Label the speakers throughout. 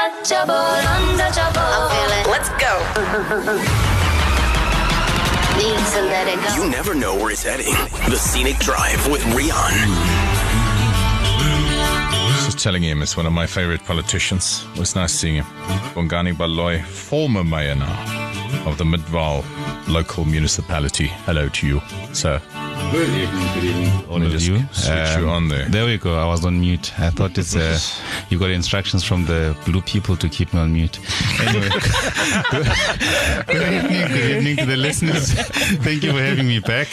Speaker 1: untouchable, untouchable.
Speaker 2: I'm feeling.
Speaker 3: Let's go.
Speaker 2: Need to let it go.
Speaker 4: You never know where it's heading. The Scenic Drive with Rian.
Speaker 5: Just telling him it's one of my favorite politicians. It was nice seeing him. Bongani Baloyi, former mayor now of the Midvaal local municipality. Hello to you, sir.
Speaker 6: Good evening, good evening, all of you.
Speaker 5: switch you on there.
Speaker 6: There we go. I was on mute. I thought it's uh, you got instructions from the blue people to keep me on mute. Anyway, good, good evening, good evening to the listeners. Thank you for having me back.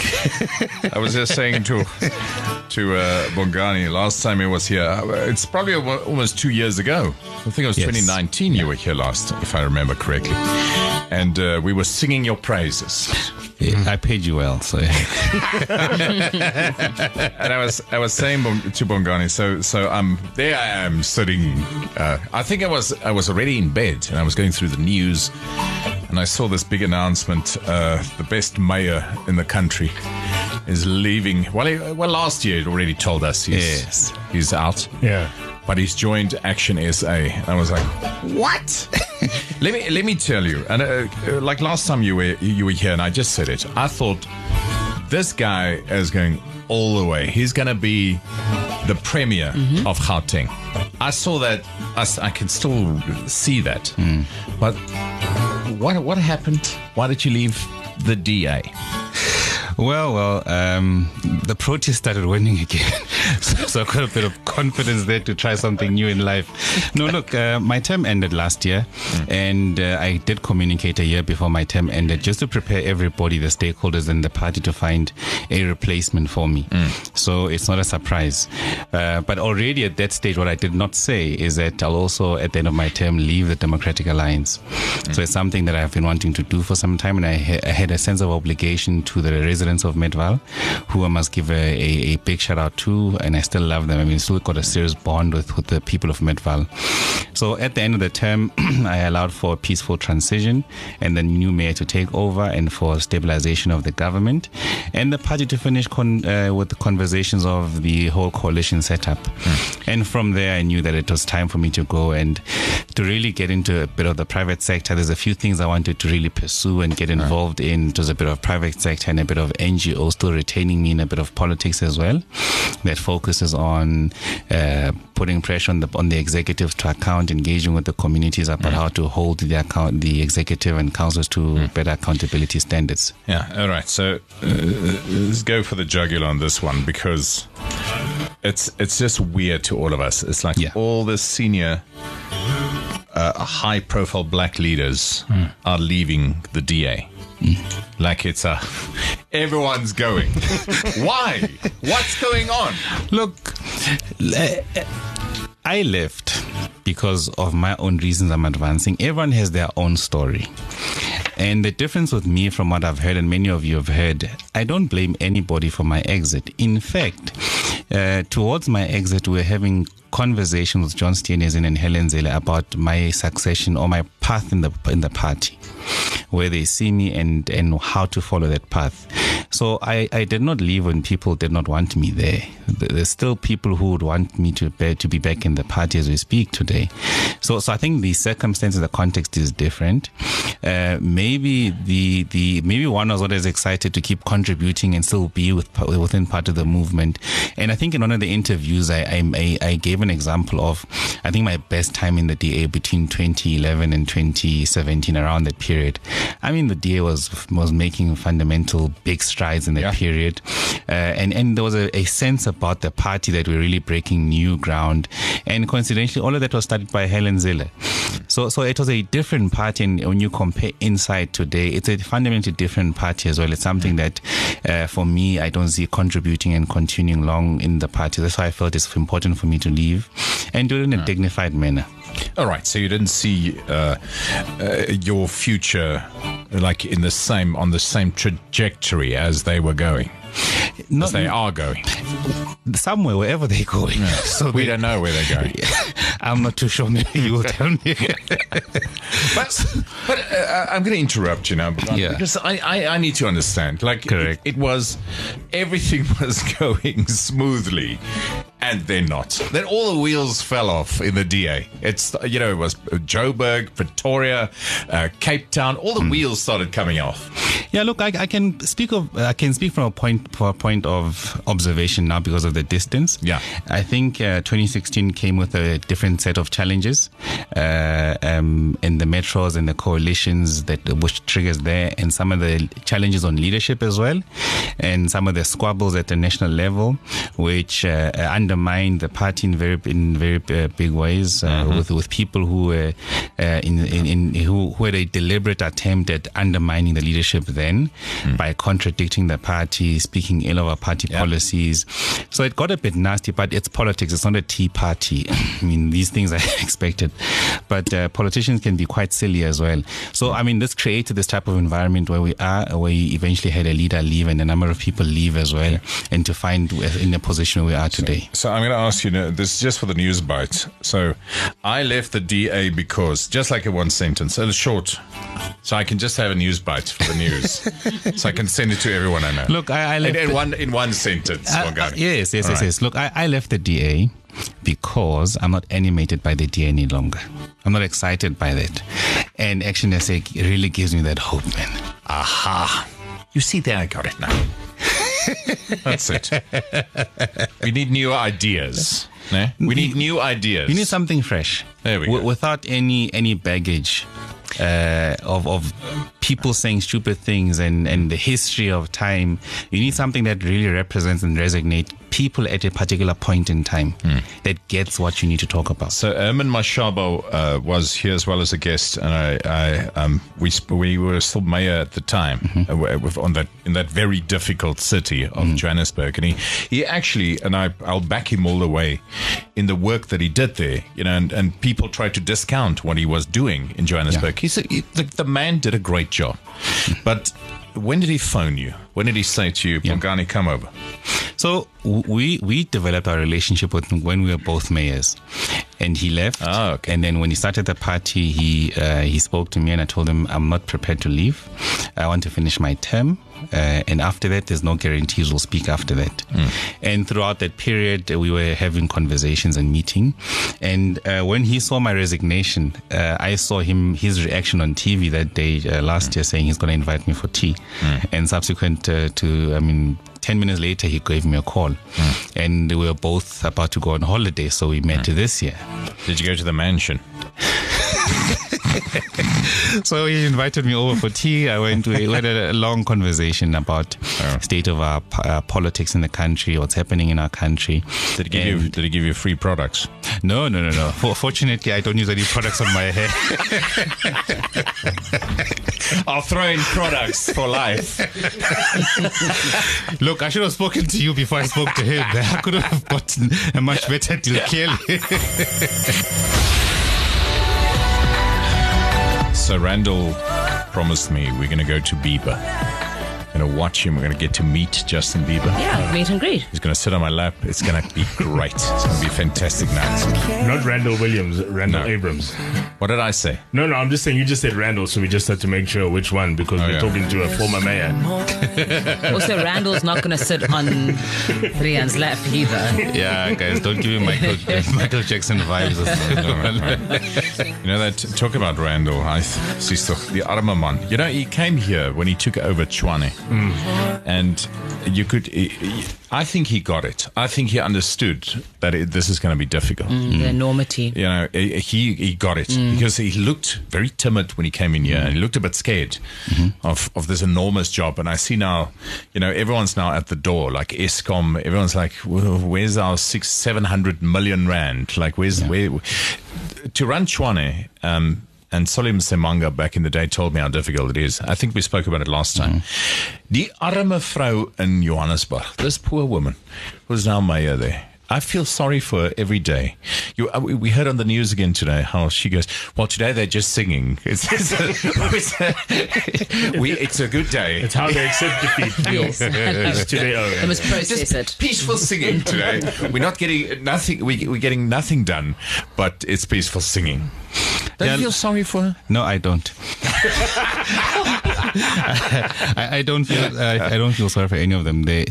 Speaker 5: I was just saying to to uh, Bongani last time he was here. uh, It's probably almost two years ago. I think it was
Speaker 6: Yes.
Speaker 5: 2019 you were here last, if I remember correctly. And uh, we were singing your praises.
Speaker 6: Yeah, I paid you well, so
Speaker 5: And I was I was saying to Bongani, so so um there I am sitting. Uh, I think I was I was already in bed and I was going through the news, and I saw this big announcement: uh, the best mayor in the country is leaving. Well, he, well, last year it already told us he's
Speaker 6: Yes.
Speaker 5: he's out.
Speaker 7: Yeah.
Speaker 5: But he's joined Action SA. I was like, what? Let me let me tell you. And uh, uh, like last time you were you were here, and I just said it. I thought this guy is going all the way. He's going to be the premier of Gauteng. I saw that. I, I can still see that. But what what happened? Why did you leave the DA?
Speaker 6: Well, well, um, the protest started winning again. so, so I got a bit of confidence there to try something new in life. No, look, uh, my term ended last year, and uh, I did communicate a year before my term ended just to prepare everybody, the stakeholders in the party, to find a replacement for me. So it's not a surprise. Uh, but already at that stage, what I did not say is that I'll also, at the end of my term, leave the Democratic Alliance. So it's something that I've been wanting to do for some time, and I, ha- I had a sense of obligation to the residents of Midvaal, who I must give a, a, a big shout out to, and I still love them. I mean, still got a serious bond with, with the people of Midvaal. So at the end of the term, I allowed for a peaceful transition and the new mayor to take over and for stabilization of the government and the party to finish con- uh, with the conversations of the whole coalition setup. And from there, I knew that it was time for me to go and to really get into a bit of the private sector. There's a few things I wanted to really pursue and get involved in. It was a bit of private sector and a bit of NGO, still retaining me in a bit of politics as well. That focuses on uh, putting pressure on the on the executives to account, engaging with the communities about how to hold the account, the executive and councils to better accountability standards.
Speaker 5: Yeah, all right. So uh, let's go for the jugular on this one because it's it's just weird to all of us. It's like
Speaker 6: Yeah.
Speaker 5: all the senior, uh, high-profile black leaders hmm. are leaving the DA. Hmm. Like it's a everyone's going. Why? What's going on?
Speaker 6: Look, eh, I left because of my own reasons I'm advancing. Everyone has their own story. And the difference with me, from what I've heard, and many of you have heard, I don't blame anybody for my exit. In fact, uh, towards my exit, we were having conversations with John Steenhuisen and Helen Zille about my succession or my path in the in the party, where they see me and and how to follow that path. So I, I did not leave when people did not want me there. There's still people who would want me to be, to be back in the party as we speak today. So so I think the circumstances, the context is different. Uh, maybe the the maybe one was not as excited to keep contributing and still be with within part of the movement. And I think in one of the interviews I I, I, gave an example of I think my best time in the DA between 2011 and 2017 around that period. I mean the DA was was making fundamental big strides in that
Speaker 5: Yeah.
Speaker 6: period, uh, and and there was a, a sense about the party that we're really breaking new ground. And coincidentally, all of that was started by Helen Zille. So so it was a different party, and when you compare inside today, it's a fundamentally different party as well. It's something that, uh, for me, I don't see contributing and continuing long in the party. That's why I felt it's important for me to leave and do it in a dignified manner.
Speaker 5: All right. So you didn't see uh, uh, your future like in the same on the same trajectory as they were going,
Speaker 6: Not
Speaker 5: as they are going.
Speaker 6: somewhere wherever they're going. So
Speaker 5: We
Speaker 6: they-
Speaker 5: don't know where they're going.
Speaker 6: I'm not too sure. Maybe you will tell me.
Speaker 5: But, but uh, I'm going to interrupt you now because,
Speaker 6: Yeah.
Speaker 5: because I, I, I need to understand. Like,
Speaker 6: Correct.
Speaker 5: It, it was everything was going smoothly, and they're not. Then all the wheels fell off in the DA. It's you know it was Joburg, Pretoria, uh, Cape Town. All the wheels started coming off.
Speaker 6: Yeah, look, I, I can speak of I can speak from a point for a point of observation now because of the distance.
Speaker 5: Yeah.
Speaker 6: I think uh, 2016 came with a different set of challenges, uh, um, in the metros and the coalitions that which triggers there, and some of the challenges on leadership as well, and some of the squabbles at the national level, which uh, undermine the party in very in very uh, big ways uh, with with people who uh, uh, in, in, in who, who had a deliberate attempt at undermining the leadership then by contradicting the party, speaking ill of our party policies. So it got a bit nasty, but it's politics. It's not a tea party. I mean, these things are expected, but uh, politicians can be quite silly as well. So I mean, this created this type of environment where we are, where we eventually had a leader leave and a number of people leave as well, and to find in the position we are today.
Speaker 5: So I'm going to ask you. now, This is just for the news bite. So I left the DA because just like a one sentence, a short. So I can just have a news bite for the news, so I can send it to everyone I know.
Speaker 6: Look, I, I left
Speaker 5: in
Speaker 6: the-
Speaker 5: one in one sentence.
Speaker 6: Uh,
Speaker 5: Bongani.
Speaker 6: uh, yes, yes,
Speaker 5: All
Speaker 6: yes,
Speaker 5: right.
Speaker 6: yes. Look, I, I left the DA because I'm not animated by the DA any longer. I'm not excited by that. And Action SA really gives me that hope, man.
Speaker 5: Aha. You see, there I got it now. That's it. We need new ideas. We need new ideas.
Speaker 6: You need something fresh.
Speaker 5: There we
Speaker 6: W-
Speaker 5: go.
Speaker 6: Without any any baggage uh, of of people saying stupid things and and the history of time. You need something that really represents and resonates people at a particular point in time
Speaker 5: Hmm.
Speaker 6: that gets what you need to talk about.
Speaker 5: So Ermin Mashaba uh, was here as well as a guest, and I, I um, we sp- we were still mayor at the time
Speaker 6: Mm-hmm.
Speaker 5: uh, on that in that very difficult city of
Speaker 6: Mm.
Speaker 5: Johannesburg, and he he actually and I I'll back him all the way in the work that he did there, you know, and, and people tried to discount what he was doing in Johannesburg. He said he, the, the man did a great job, but. When did he phone you? When did he say to you, Bongani, come over?
Speaker 6: So we we developed our relationship with him when we were both mayors, and he left.
Speaker 5: Ah, okay.
Speaker 6: And then when he started the party, he uh, he spoke to me, and I told him I'm not prepared to leave. I want to finish my term, uh, and after that, there's no guarantees we'll speak after that. And throughout that period, uh, we were having conversations and meeting. And uh, when he saw my resignation, uh, I saw him his reaction on TV that day uh, last year, saying he's going to invite me for tea. And subsequent uh, to, I mean. 10 minutes later, he gave me a call. And we were both about to go on holiday, so we met this year.
Speaker 5: Did you go to the mansion?
Speaker 6: So he invited me over for tea. I went. We had a long conversation about state of our uh, politics in the country, what's happening in our country.
Speaker 5: Did he give you Did he give you free products?
Speaker 6: No, no, no, no. For, fortunately, I don't use any products on my hair.
Speaker 5: I'll throw in products for life.
Speaker 6: Look, I should have spoken to you before I spoke to him. I could have gotten a much better deal. Clearly.
Speaker 5: So Randall promised me we're going to go to Bieber. Going to watch him. We're going to get to meet Justin Bieber.
Speaker 1: Yeah, meet and greet.
Speaker 5: He's going to sit on my lap. It's going to be great. It's going to be a fantastic night.
Speaker 3: Not Randall Williams, Randall
Speaker 5: No.
Speaker 3: Abrahams.
Speaker 5: What did I say?
Speaker 3: No, no, I'm just saying you just said Randall, so we just had to make sure which one because oh, we're
Speaker 5: yeah.
Speaker 3: talking to a former mayor.
Speaker 1: Also, Randall's not going to sit on Rian's lap either.
Speaker 6: yeah, guys, don't give me Michael Michael Jackson vibes.
Speaker 5: You know that talk about Randall. I stuff. The arme man. You know he came here when he took over Tshwane, mm. and you could. he- he- I think he got it. I think he understood that it, this is going to be difficult.
Speaker 1: Mm, the mm. enormity.
Speaker 5: you know, he he got it because he looked very timid when he came in here, and he looked a bit scared mm-hmm. of of this enormous job. And I see now, you know, everyone's now at the door, like Eskom. Everyone's like, "Well, "Where's our six, seven hundred million rand? Like, where's where?" To run Tshwane, um, and Solly Msimanga back in the day told me how difficult it is. I think we spoke about it last time. The arme vrou in Johannesburg, this poor woman, was now mayor there. I feel sorry for her every day. You, uh, we- we heard on the news again today how she goes, Well, today they're just singing. It's, it's, a, we, it's a good day.
Speaker 3: It's how they accept defeat.
Speaker 1: Yes.
Speaker 3: It's to their
Speaker 1: They
Speaker 3: own.
Speaker 1: must process
Speaker 5: just
Speaker 1: it.
Speaker 5: peaceful singing today. We're not getting nothing. We, we're getting nothing done, but it's peaceful singing. Don't
Speaker 6: Yeah.
Speaker 5: you feel sorry for her?
Speaker 6: No, I don't. I, I don't feel. I, I don't feel sorry for any of them. They,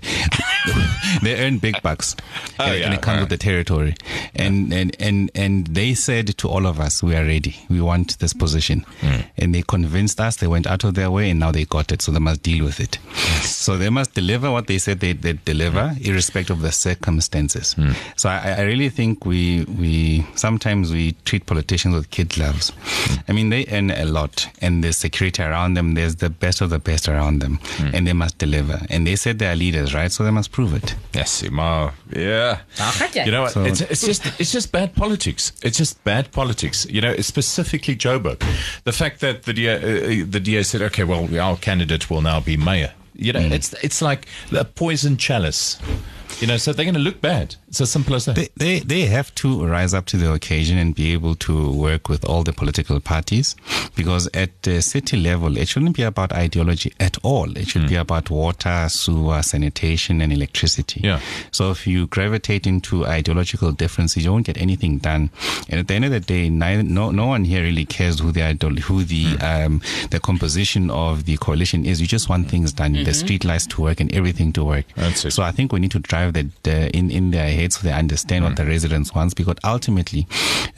Speaker 6: they earn big bucks,
Speaker 5: Oh,
Speaker 6: and,
Speaker 5: yeah,
Speaker 6: and it comes
Speaker 5: right.
Speaker 6: with the territory. And, and and and they said to all of us, "We are ready. We want this position."
Speaker 5: Hmm.
Speaker 6: And they convinced us. They went out of their way, and now they got it. So they must deal with it. So they must deliver what they said they they deliver,
Speaker 5: Hmm.
Speaker 6: irrespective of the circumstances. So I, I really think we we sometimes we treat politicians with kid gloves.
Speaker 5: Hmm.
Speaker 6: I mean, they earn a lot, and there's security around them. There's the best of the best around them,
Speaker 5: Hmm.
Speaker 6: and they must deliver. And they said they are leaders, right? So they must prove it.
Speaker 5: Yes, Ma. Yeah. You know, what?
Speaker 6: So-
Speaker 5: it's, it's just it's just bad politics. It's just bad politics. You know, specifically Joburg. The fact that the DA, uh, the DA said, okay, well, our candidate will now be mayor. You know, hmm. it's it's like a poison chalice. You know, so they're going to look bad. It's as simple as that.
Speaker 6: They, they they have to rise up to the occasion and be able to work with all the political parties, because at the city level, it shouldn't be about ideology at all. It should be about water, sewer, sanitation, and electricity.
Speaker 5: Yeah.
Speaker 6: So if you gravitate into ideological differences, you won't get anything done. And at the end of the day, neither, no no one here really cares who the idol, who the um the composition of the coalition is. You just want things done, the street lights to work and everything to work.
Speaker 5: That's it.
Speaker 6: So I think we need to drive that uh, in in their heads so they understand what the residents wants because ultimately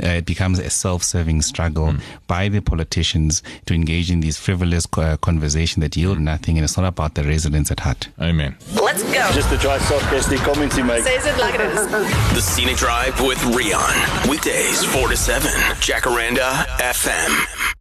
Speaker 6: uh, it becomes a self-serving struggle by the politicians to engage in these frivolous uh, conversation that yield nothing and it's not about the residents at heart.
Speaker 5: Amen.
Speaker 7: Let's go.
Speaker 8: Just to try sarcastic comments he makes.
Speaker 7: Says it like it is.
Speaker 4: The Scenic Drive with Rian. Weekdays 4 to 7. Jacaranda FM.